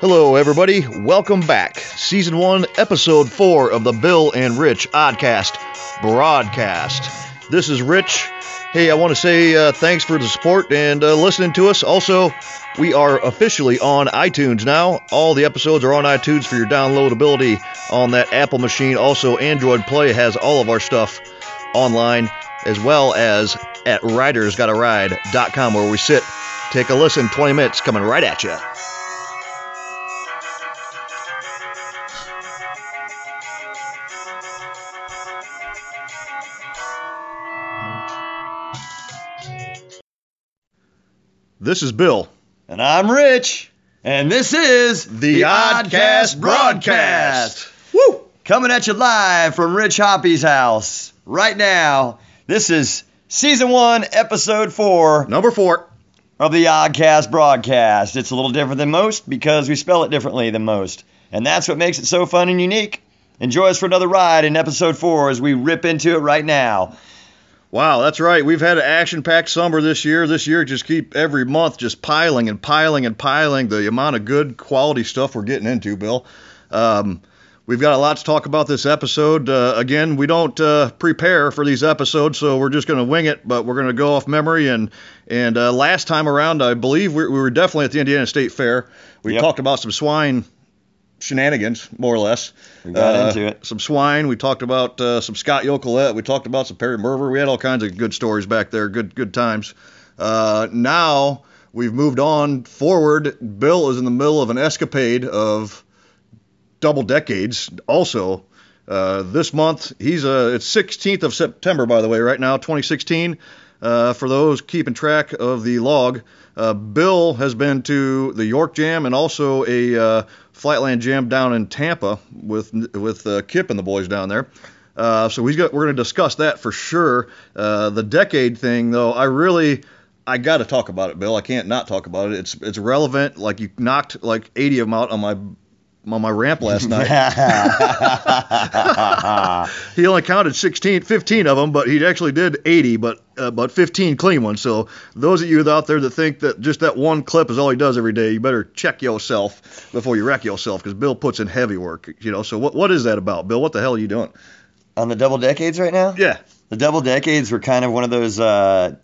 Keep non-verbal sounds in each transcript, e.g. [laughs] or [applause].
Hello, everybody. Welcome back. Season 1, Episode 4 of the Bill and Rich Oddcast broadcast. This is Rich. Hey, I want to say uh, thanks for the support and uh, listening to us. Also, we are officially on iTunes now. All the episodes are on iTunes for your downloadability on that Apple machine. Also, Android Play has all of our stuff online, as well as at ridersgotaride.com where we sit. Take a listen, 20 minutes coming right at you. This is Bill. And I'm Rich. And this is The Oddcast Broadcast. Woo! Coming at you live from Rich Hoppy's house right now. This is season one, episode four Number four. Of the Oddcast Broadcast. It's a little different than most because we spell it differently than most. And that's what makes it so fun and unique. Enjoy us for another ride in episode four as we rip into it right now. Wow, that's right. We've had an action-packed summer this year. This year just keep every month just piling and piling and piling the amount of good quality stuff we're getting into, Bill. Um, we've got a lot to talk about this episode. Uh, again, we don't uh, prepare for these episodes, so we're just going to wing it. But we're going to go off memory. And and uh, last time around, I believe we, we were definitely at the Indiana State Fair. We Yep. talked about some swine shenanigans, more or less. We got Uh, into it. Some swine. We talked about uh, some Scott Yokelette. We talked about some Perry Merver. We had all kinds of good stories back there. Good good times. Uh, now we've moved on forward. Bill is in the middle of an escapade of double decades. Also, uh, this month he's uh, it's 16th of September, by the way, right now, 2016. Uh, for those keeping track of the log, uh, Bill has been to the York Jam and also a uh, Flatland Jam down in Tampa with with uh, Kip and the boys down there. So got, we're going to discuss that for sure. The decade thing, though, I really I got to talk about it, Bill. I can't not talk about it. It's it's relevant. Like you knocked like 80 of them out on my on my ramp last night. [laughs] [laughs] he only counted 16, 15 of them, but he actually did 80, but uh, but 15 clean ones. So those of you out there that think that just that one clip is all he does every day, you better check yourself before you wreck yourself, because Bill puts in heavy work. You know. So what what is that about, Bill? What the hell are you doing? On the double decades right now? Yeah. The double decades were kind of one of those. Uh,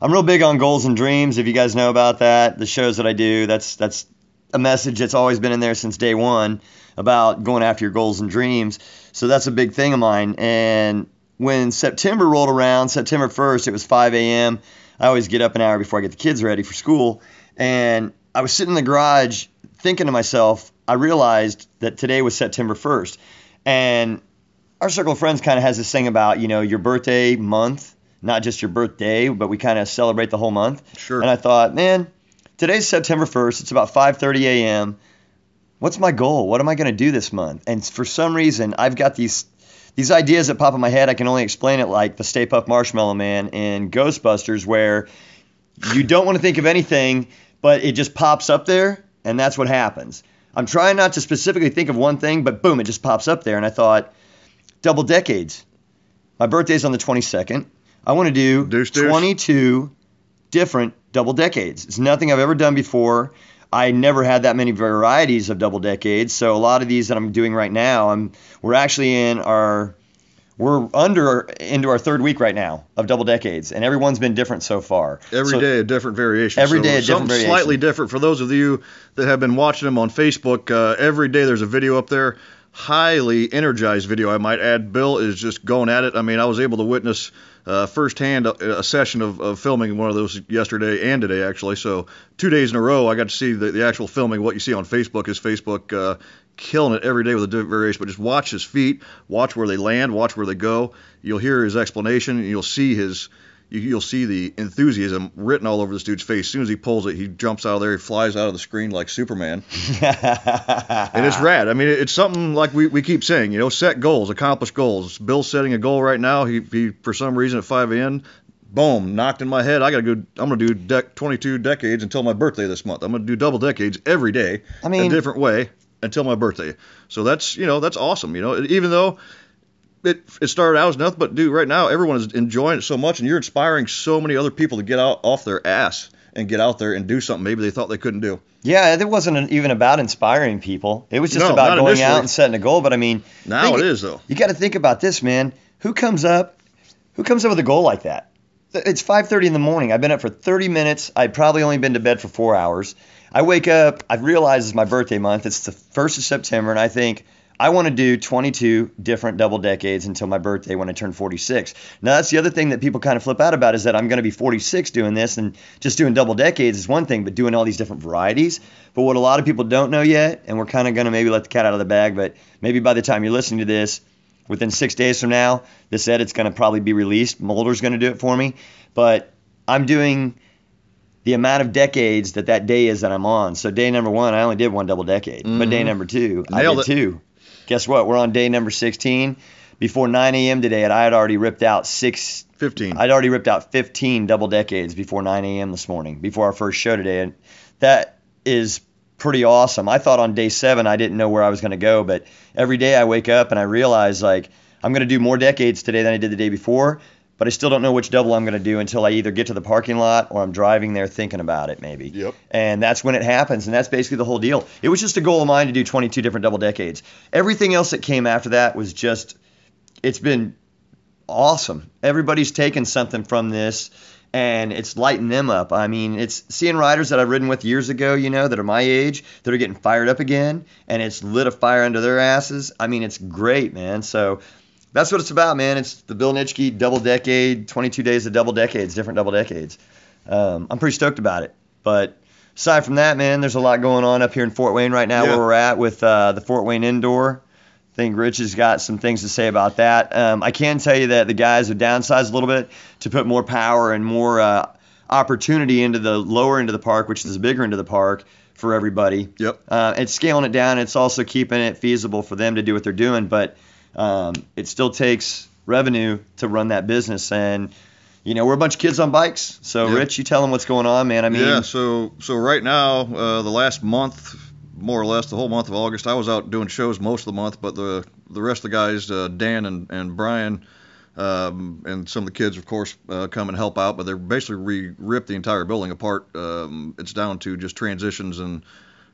I'm real big on goals and dreams. If you guys know about that, the shows that I do, that's that's a message that's always been in there since day one about going after your goals and dreams. So that's a big thing of mine. And when September rolled around, September 1st, it was 5 a.m. I always get up an hour before I get the kids ready for school, and I was sitting in the garage thinking to myself, I realized that today was September 1st, and our circle of friends kind of has this thing about you know your birthday month, not just your birthday, but we kind of celebrate the whole month. Sure. And I thought, man, today's September 1st. It's about 5:30 a.m. What's my goal? What am I going to do this month? And for some reason, I've got these these ideas that pop in my head. I can only explain it like the Stay Puft Marshmallow Man in Ghostbusters, where you don't want to think of anything, but it just pops up there, and that's what happens. I'm trying not to specifically think of one thing, but boom, it just pops up there. And I thought, double decades. My birthday's on the 22nd. I want to do Deuce, deuce. 22 different double decades. It's nothing I've ever done before. I never had that many varieties of double decades. So a lot of these that I'm doing right now, I'm we're actually in our we're under into our third week right now of double decades, and everyone's been different so far. Every day So- a different variation. Every so day a different something variation. slightly different. For those of you that have been watching them on Facebook, uh, every day there's a video up there. Highly energized video, I might add. Bill is just going at it. I mean, I was able to witness uh, firsthand a, a session of, of filming one of those yesterday and today, actually. So two days in a row, I got to see the, the actual filming. What you see on Facebook is Facebook uh, killing it every day with a different variation. But just watch his feet, watch where they land, watch where they go. You'll hear his explanation, and you'll see his you, you'll see the enthusiasm written all over this dude's face. As soon as he pulls it, he jumps out of there. He flies out of the screen like Superman, [laughs] and it's rad. I mean, it's something like we, we keep saying, you know, set goals, accomplish goals. Bill's setting a goal right now. He, he for some reason at 5 a.m. Boom, knocked in my head. I gotta go. I'm gonna do dec 22 decades until my birthday this month. I'm gonna do double decades every day, I mean- a different way until my birthday. So that's you know that's awesome. You know, even though it, it started out as nothing but dude right now everyone is enjoying it so much and you're inspiring so many other people to get out off their ass and get out there and do something maybe they thought they couldn't do. Yeah, it wasn't even about inspiring people. It was just No, about going initially. out and setting a goal. But I mean, Now think- it is though. You got to think about this, man. Who comes up? Who comes up with a goal like that? It's 5:30 in the morning. I've been up for 30 minutes. I've probably only been to bed for four hours. I wake up. I realize it's my birthday month. It's the first of September, and I think I want to do 22 different double decades until my birthday when I turn 46. Now that's the other thing that people kind of flip out about is that I'm going to be 46 doing this, and just doing double decades is one thing, but doing all these different varieties. But what a lot of people don't know yet, and we're kind of going to maybe let the cat out of the bag, but maybe by the time you're listening to this, within six days from now, this edit's going to probably be released. Mulder's going to do it for me, but I'm doing the amount of decades that that day is that I'm on. So day number one, I only did one double decade, but day Mhm. number two, Nailed I it. did two. Guess what? We're on day number 16. Before 9 a.m. today, I had already ripped out six 15. I'd already ripped out 15 double decades before 9 a.m. this morning, before our first show today, and that is pretty awesome. I thought on day seven I didn't know where I was going to go, but every day I wake up and I realize like I'm going to do more decades today than I did the day before, but I still don't know which double I'm going to do until I either get to the parking lot or I'm driving there thinking about it maybe. Yep. And that's when it happens, and that's basically the whole deal. It was just a goal of mine to do 22 different double decades. Everything else that came after that was just, it's been awesome. Everybody's taken something from this and it's lighting them up. I mean, it's seeing riders that I've ridden with years ago, you know, that are my age, that are getting fired up again, and it's lit a fire under their asses. I mean, it's great, man. So that's what it's about, man. It's the Bill Nitschke double decade, 22 days of double decades, different double decades. Um, I'm pretty stoked about it. But aside from that, man, there's a lot going on up here in Fort Wayne right now Yeah. where we're at with uh, the Fort Wayne Indoor. I think Rich has got some things to say about that. Um, I can tell you that the guys have downsized a little bit to put more power and more uh, opportunity into the lower end of the park, which is the bigger end of the park for everybody. Yep. Uh, it's scaling it down. It's also keeping it feasible for them to do what they're doing, but um, it still takes revenue to run that business. And you know, we're a bunch of kids on bikes. So. Rich, you tell them what's going on, man. I mean, yeah. So so right now, uh, the last month, more or less, the whole month of August, I was out doing shows most of the month, but the the rest of the guys, uh, Dan and and Brian. Um, and some of the kids, of course, uh, come and help out, but they basically re-ripped the entire building apart. Um, it's down to just transitions and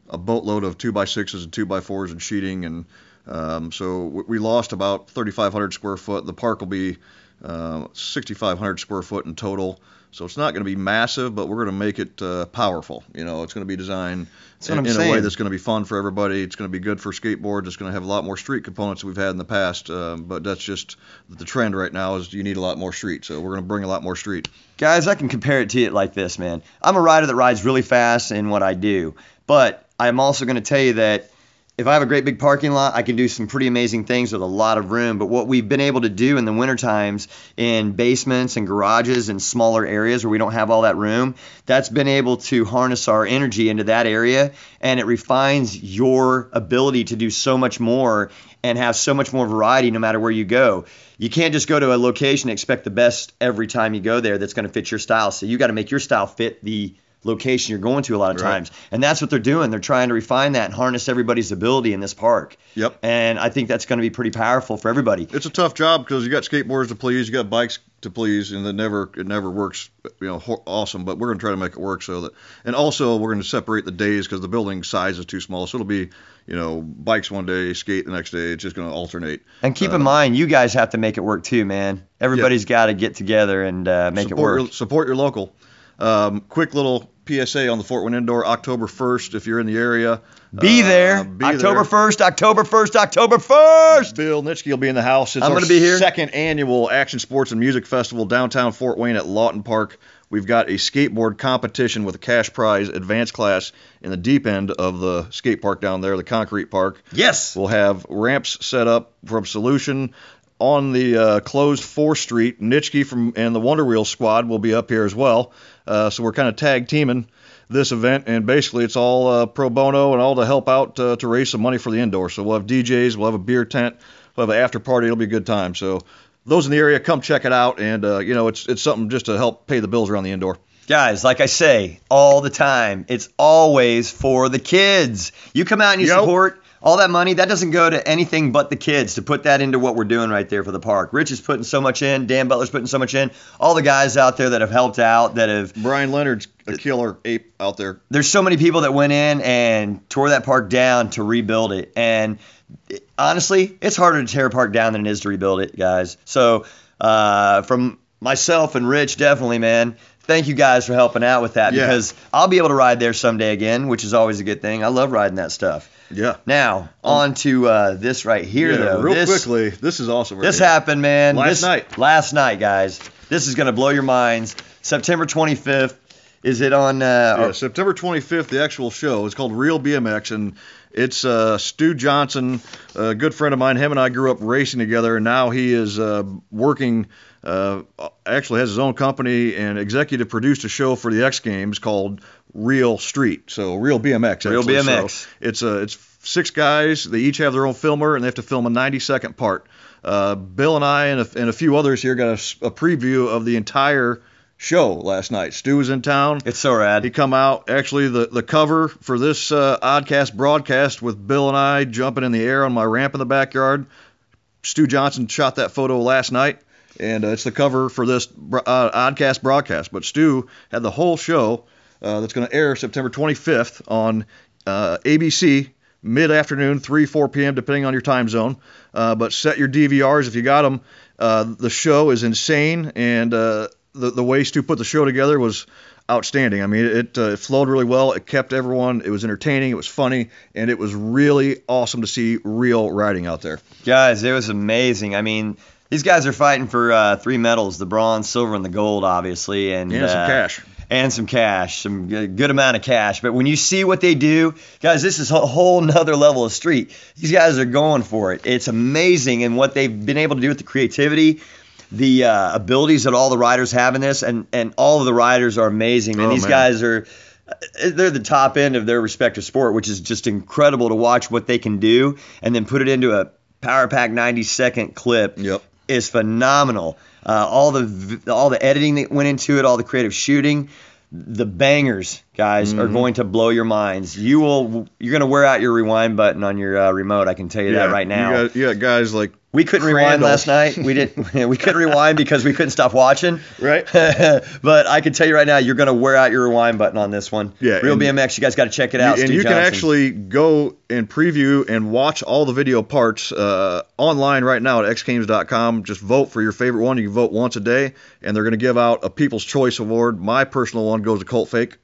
a boatload of two by sixes and two by fours and sheeting, and um, so we lost about 3,500 square foot. The park will be uh, 6,500 square foot in total. So it's not going to be massive, but we're going to make it uh, powerful. You know, it's going to be designed in, in a way that's going to be fun for everybody. It's going to be good for skateboards. It's going to have a lot more street components than we've had in the past. Um, but that's just the trend right now is you need a lot more street. So we're going to bring a lot more street. Guys, I can compare it to it like this, man. I'm a rider that rides really fast in what I do, but I'm also going to tell you that if I have a great big parking lot, I can do some pretty amazing things with a lot of room. But what we've been able to do in the winter times in basements and garages and smaller areas where we don't have all that room, that's been able to harness our energy into that area and it refines your ability to do so much more and have so much more variety no matter where you go. You can't just go to a location and expect the best every time you go there that's going to fit your style. So you got to make your style fit the location you're going to a lot of Right. times. And that's what they're doing. They're trying to refine that and harness everybody's ability in this park. Yep. And I think that's going to be pretty powerful for everybody. It's a tough job because you got skateboards to please, you got bikes to please, and it never it never works. You know, awesome. But we're going to try to make it work so that, and also we're going to separate the days because the building size is too small. So it'll be, you know, bikes one day, skate the next day. It's just going to alternate. And keep in Uh, mind, you guys have to make it work too, man. Everybody's got to get together and uh, make it work. Your, support your local. Um, quick little PSA on the Fort Wayne Indoor, October 1st, if you're in the area. Be uh, there. be October there. 1st, October 1st, October 1st. Bill Nitschke will be in the house. It's I'm gonna be here. second annual Action Sports and Music Festival downtown Fort Wayne at Lawton Park. We've got a skateboard competition with a cash prize advanced class in the deep end of the skate park down there, the concrete park. Yes. We'll have ramps set up from Solution on the uh, closed 4th Street. Nitschke from and the Wonder Wheel squad will be up here as well. Uh, so we're kind of tag teaming this event, and basically it's all uh, pro bono and all to help out uh, to raise some money for the indoor. So we'll have DJs, we'll have a beer tent, we'll have an after party. It'll be a good time. So those in the area, come check it out, and uh, you know it's it's something just to help pay the bills around the indoor. Guys, like I say all the time, it's always for the kids. You come out and you Yep. support all that money that doesn't go to anything but the kids to put that into what we're doing right there for the park. Rich is putting so much in. Dan Butler's putting so much in. All the guys out there that have helped out, that have Brian Leonard's a killer ape out there. there's so many people that went in and tore that park down to rebuild it. And honestly, it's harder to tear a park down than it is to rebuild it, guys. So uh, from myself and Rich, definitely, man. Thank you guys for helping out with that Yeah. because I'll be able to ride there someday again, which is always a good thing. I love riding that stuff. Yeah. Now on to uh, this right here, yeah, though. real This- quickly, this is awesome. Right this here. happened, man. Last This- night. Last night, guys. This is gonna blow your minds. September 25th. Is it on? Uh, Yeah, September 25th, the actual show. It's called Real BMX, and it's uh, Stew Johnson, a good friend of mine. Him and I grew up racing together, and now he is uh, working. Uh, actually, has his own company and executive produced a show for the X Games called Real Street. So Real BMX. Real actually. So BMX. it's uh, it's six guys. They each have their own filmer, and they have to film a 90 second part. Uh, Bill and I and a, and a few others here got a preview of the entire show last night. Stew was in town. it's so rad. He come out. Actually, the the cover for this uh, oddcast broadcast with Bill and I jumping in the air on my ramp in the backyard. Stew Johnson shot that photo last night, and uh, it's the cover for this uh, oddcast broadcast. But Stew had the whole show uh, that's going to air September 25th on uh, ABC mid afternoon, 3 4 p.m. depending on your time zone. Uh, but set your DVRs if you got them. Uh, the show is insane, and the the way Stew put the show together was outstanding. I mean, it, uh, it flowed really well. It kept everyone. It was entertaining. It was funny, and it was really awesome to see real riding out there. Guys, it was amazing. I mean, these guys are fighting for uh, three medals: the bronze, silver, and the gold, obviously, and And some uh, cash. and some cash, some good amount of cash. But when you see what they do, guys, this is a whole nother level of street. These guys are going for it. It's amazing, and what they've been able to do with the creativity. The uh, abilities that all the riders have in this, and, and all of the riders are amazing. And Oh, these man. guys are, uh, they're the top end of their respective sport, which is just incredible to watch what they can do, and then put it into a Power Pack 90 second clip Yep. Is phenomenal. Uh, all the all the editing that went into it, all the creative shooting, the bangers, guys, are Mhm. going to blow your minds. You will you're gonna wear out your rewind button on your uh, remote. I can tell you that right now. You got, you got guys like we couldn't rewind last night. We didn't. [laughs] We couldn't rewind because we couldn't stop watching. right. [laughs] but I can tell you right now, you're gonna wear out your rewind button on this one. Yeah, Real BMX. You guys got to check it out. and Stew you can actually go and preview and watch all the video parts uh, online right now at xgames.com. Just vote for your favorite one. You can vote once a day, and they're going to give out a People's Choice Award. My personal one goes to Colt Fake.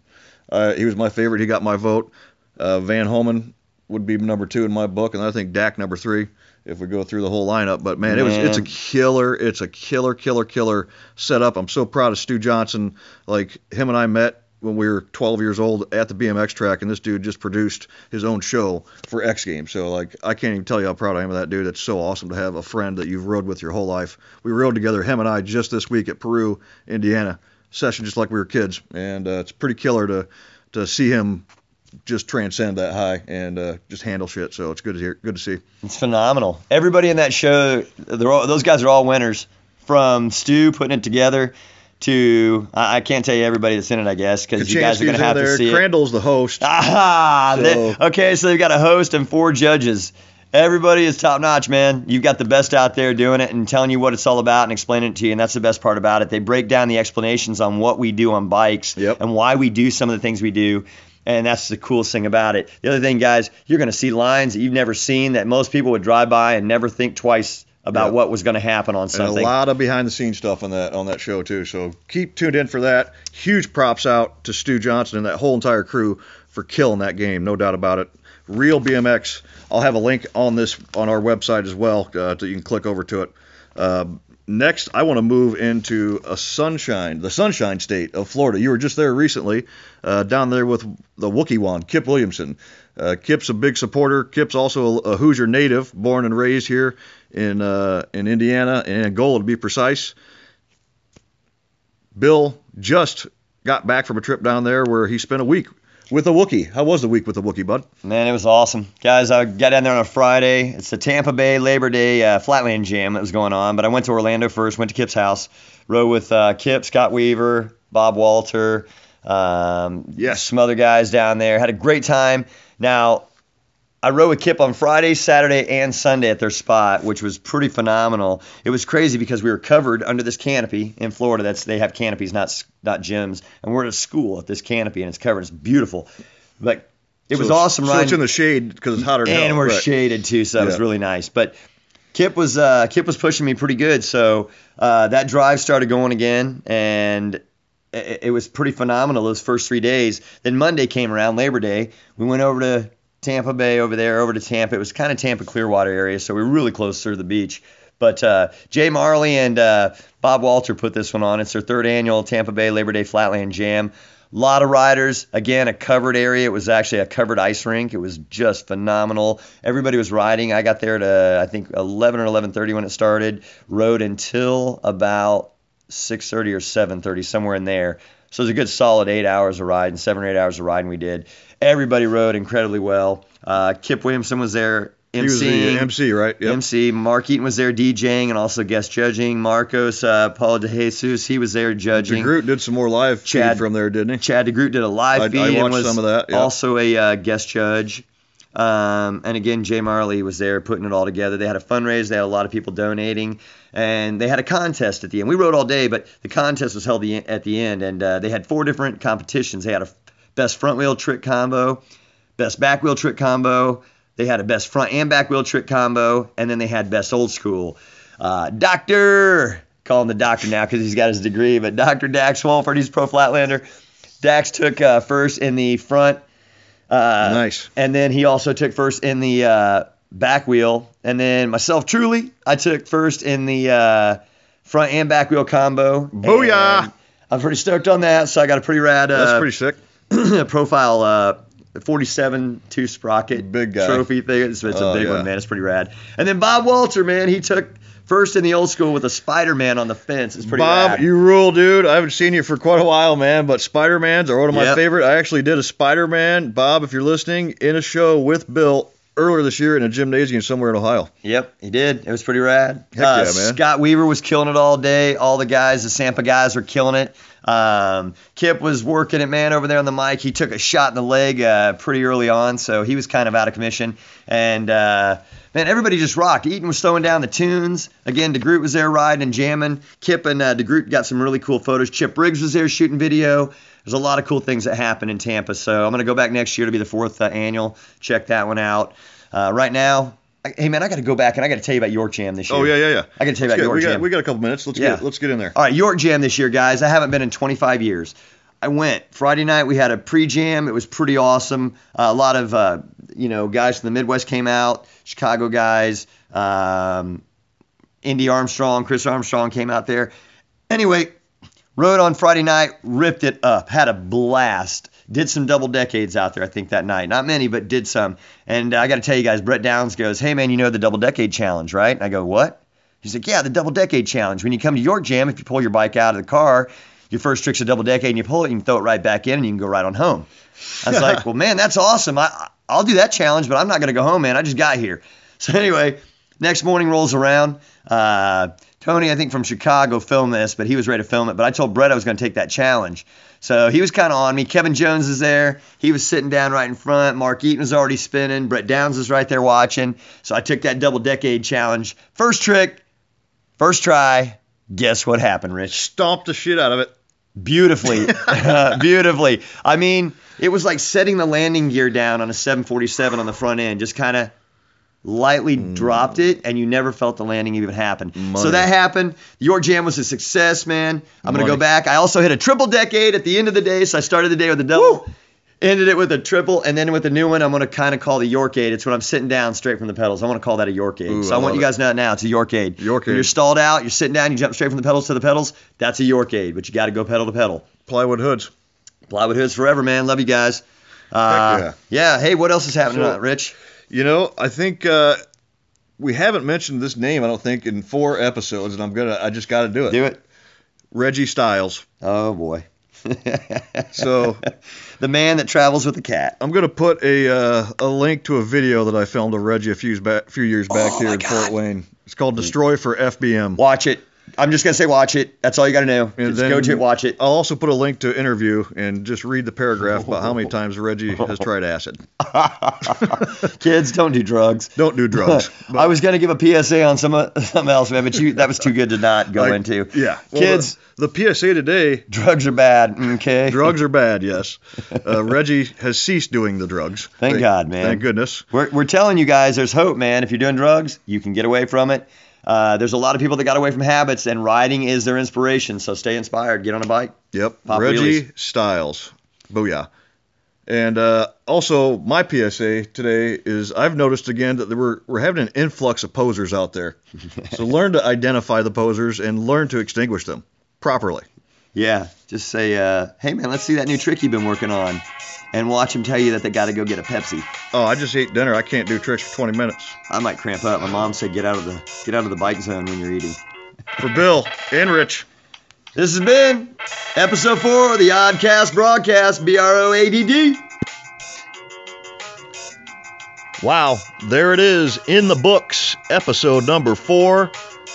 Uh, he was my favorite. He got my vote. Uh, Van Homan would be number two in my book, and I think Dak number three if we go through the whole lineup. But man, it was it's a killer. It's a killer, killer, killer setup. I'm so proud of Stew Johnson. Like him and I met when we were 12 years old at the BMX track, and this dude just produced his own show for X Games. So like I can't even tell you how proud I am of that dude. It's so awesome to have a friend that you've rode with your whole life. We rode together, him and I, just this week at Peru, Indiana, session just like we were kids, and uh, it's pretty killer to to see him just transcend that high and uh, just handle shit. So it's good to hear, good to see. It's phenomenal. Everybody in that show, they're all, those guys are all winners. From Stew putting it together to I, I can't tell you everybody that's in it, I guess, because you guys are gonna have there. to see it. Crandall's the host. [laughs] Ah, So- they- okay, so they've got a host and four judges. Everybody is top notch, man. You've got the best out there doing it and telling you what it's all about and explaining it to you, and that's the best part about it. They break down the explanations on what we do on bikes Yep. and why we do some of the things we do. And that's the coolest thing about it. The other thing, guys, you're going to see lines that you've never seen that most people would drive by and never think twice about Yep. what was going to happen on something. and a lot of behind the scenes stuff on that on that show too. So keep tuned in for that. Huge props out to Stew Johnson and that whole entire crew for killing that game, no doubt about it. Real BMX. I'll have a link on this on our website as well, uh, so you can click over to it. Uh, next, I want to move into a sunshine, the sunshine state of Florida. You were just there recently, uh, down there with the Wookiee one, Kip Williamson. Uh, Kip's a big supporter. Kip's also a, a Hoosier native, born and raised here in uh, in Indiana and Angola to be precise. Bill just got back from a trip down there where he spent a week with a Wookie. How was the week with the Wookie, bud? Man, it was awesome. Guys, I got down there on a Friday. It's the Tampa Bay Labor Day uh, Flatland Jam that was going on, but I went to Orlando first, went to Kip's house, rode with uh, Kip, Scott Weaver, Bob Walter, um, Yes. some other guys down there. Had a great time. Now, I rode with Kip on Friday, Saturday, and Sunday at their spot, which was pretty phenomenal. It was crazy because we were covered under this canopy in Florida. That's they have canopies, not not gyms, and we're at a school at this canopy, and it's covered. It's beautiful, but it So was awesome So riding. it's in the shade because it's hotter and hell. we're right. shaded too, so that was really nice. But Kip was uh, Kip was pushing me pretty good, so uh, that drive started going again, and it, it was pretty phenomenal those first three days. Then Monday came around, Labor Day. We went over to Tampa Bay over there, over to Tampa. It was kind of Tampa Clearwater area, so we were really close to the beach. But uh, Jay Marley and uh, Bob Walter put this one on. It's their third annual Tampa Bay Labor Day Flatland Jam. A lot of riders. Again, a covered area. It was actually a covered ice rink. It was just phenomenal. Everybody was riding. I got there to I think 11 or 11:30 when it started. Rode until about 6:30 or 7:30, somewhere in there. So it was a good solid eight hours of riding, seven or eight hours of riding we did. Everybody rode incredibly well. Uh, Kip Williamson was there He was the. MC, right? Yep. MC. Mark Eaton was there DJing and also guest judging. Marcos uh, Paulo De Jesus, he was there judging. DeGroot did some more live Chad- feed from there, didn't he? Chad DeGroot did a live I- I feed and was some of that, yeah. also a uh, guest judge. Um, and again, Jay Marley was there putting it all together. They had a fundraiser. They had a lot of people donating, and they had a contest at the end. We rode all day, but the contest was held the, at the end, and uh, they had four different competitions. They had a best front wheel trick combo, best back wheel trick combo. They had a best front and back wheel trick combo, and then they had best old school. Uh, doctor, call him the doctor now because he's got his degree, but Dr. Dax Walford, he's a pro flatlander. Dax took uh, first in the front. Uh, Nice. And then he also took first in the uh, back wheel. And then myself, truly, I took first in the uh, front and back wheel combo. Booyah! And I'm pretty stoked on that. So I got a pretty rad uh, That's pretty sick. [clears throat] profile uh, 47 two sprocket Big guy. trophy thing. It's, it's a Oh, big yeah. one, man. It's pretty rad. And then Bob Walter, man, he took first in the old school with a Spider-Man on the fence. It's pretty Bob, rad. you rule, dude. I haven't seen you for quite a while, man. But Spider Man's are one of my Yep. favorite. I actually did a Spider Man, Bob, if you're listening, in a show with Bill earlier this year in a gymnasium somewhere in Ohio. Yep, he did. It was pretty rad. Heck uh, yeah, man. Scott Weaver was killing it all day. All the guys, the Tampa guys, were killing it. Um, Kip was working it, man, over there on the mic. He took a shot in the leg uh, pretty early on, so he was kind of out of commission. And uh, man, everybody just rocked. Eaton was throwing down the tunes. Again, DeGroot was there riding and jamming. Kip and uh, DeGroot got some really cool photos. Chip Briggs was there shooting video. There's a lot of cool things that happen in Tampa. So I'm gonna go back next year to be the fourth uh, annual. Check that one out. Uh, right now, I, hey man, I got to go back and I got to tell you about York Jam this year. Oh yeah, yeah, yeah. I got to tell you Let's about get- York we got Jam. we got a couple minutes. Let's Yeah. get let's get in there. All right, York Jam this year, guys. I haven't been in 25 years. I went Friday night. We had a pre-jam. It was pretty awesome. Uh, a lot of uh, you know guys from the Midwest came out. Chicago guys. Um, Indy Armstrong, Chris Armstrong came out there. Anyway, rode on Friday night, ripped it up, had a blast. Did some double decades out there, I think, that night. Not many, but did some. And I got to tell you guys, Brett Downs goes, Hey, man, you know the double decade challenge, right? And I go, What? He's like, Yeah, the double decade challenge. When you come to York Jam, if you pull your bike out of the car, your first trick's a double decade, and you pull it, and you throw it right back in, and you can go right on home. I was like, [laughs] Well, man, that's awesome. I, I'll do that challenge, but I'm not going to go home, man. I just got here. [laughs] So, anyway, next morning rolls around. Uh, Tony, I think from Chicago, filmed this, but he was ready to film it. But I told Brett I was going to take that challenge. So he was kind of on me. Kevin Jones is there. He was sitting down right in front. Mark Eaton was already spinning. Brett Downs was right there watching. So I took that double decade challenge. First trick, first try. Guess what happened, Rich? Stomped the shit out of it. Beautifully. [laughs] [laughs] Beautifully. I mean, it was like setting the landing gear down on a 747 on the front end. Just kind of lightly dropped it, and you never felt the landing even happen. So that happened. York Jam was a success, man. I'm going to go back. I also hit a triple decade at the end of the day, so I started the day with a double. Ended it with a triple, and then with the new one, I'm going to kind of call the York Aid. It's when I'm sitting down straight from the pedals. I want to call that a York Aid. Ooh, so I, I want you guys to know now. It's a York Aid. York When Aid. you're stalled out, you're sitting down, you jump straight from the pedals to the pedals. That's a York Aid, but you got to go pedal to pedal. Plywood hoods. Plywood hoods forever, man. Love you guys. Uh, yeah. Hey, what else is happening, So- tonight, Rich? You know, I think uh, we haven't mentioned this name. I don't think in four episodes, and I'm gonna. I just got to do it. Do it. Reggie Styles. Oh boy. So the man that travels with the cat. I'm gonna put a uh, a link to a video that I filmed of Reggie a few back, few years back Oh, here in Fort Wayne. It's called Destroy for FBM. Watch it. I'm just gonna say watch it. That's all you gotta know. And Just go to it, watch it. I'll also put a link to interview and just read the paragraph about how many times Reggie has tried acid. [laughs] Kids, don't do drugs. Don't do drugs. [laughs] I was gonna give a PSA on some [laughs] something else, man, but you that was too good to not go Like, into. Yeah. Well, Kids, the, the PSA today drugs are bad. Okay. drugs are bad, yes. Uh, Reggie has ceased doing the drugs. Thank God, man. Thank goodness. We're, we're telling you guys there's hope, man. If you're doing drugs, you can get away from it. Uh, there's a lot of people that got away from habits, and riding is their inspiration. So stay inspired. Get on a bike. Yep. Pop Reggie wheelies. Styles. Booyah. And uh, also, my PSA today is I've noticed again that we're, we're having an influx of posers out there. [laughs] so learn to identify the posers and learn to extinguish them properly. Yeah, just say, uh, hey man, let's see that new trick you've been working on, and watch them tell you that they got to go get a Pepsi. Oh, I just ate dinner. I can't do tricks for 20 minutes. I might cramp up. My mom said get out of the get out of the bike zone when you're eating. For Bill and Rich, This has been episode four of the Oddcast broadcast. B R O A D D. Wow, there it is in the books, episode number four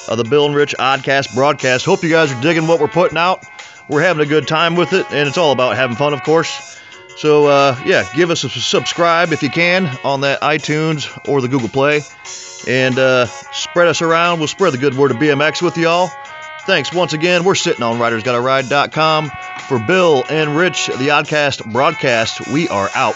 of the Bill and Rich Oddcast broadcast. Hope you guys are digging what we're putting out. We're having a good time with it, and it's all about having fun, of course. So, uh, yeah, give us a subscribe if you can on that iTunes or the Google Play, and uh, spread us around. We'll spread the good word of BMX with y'all. Thanks once again. We're sitting on RidersGottaRide.com for Bill and Rich, the Oddcast broadcast. We are out.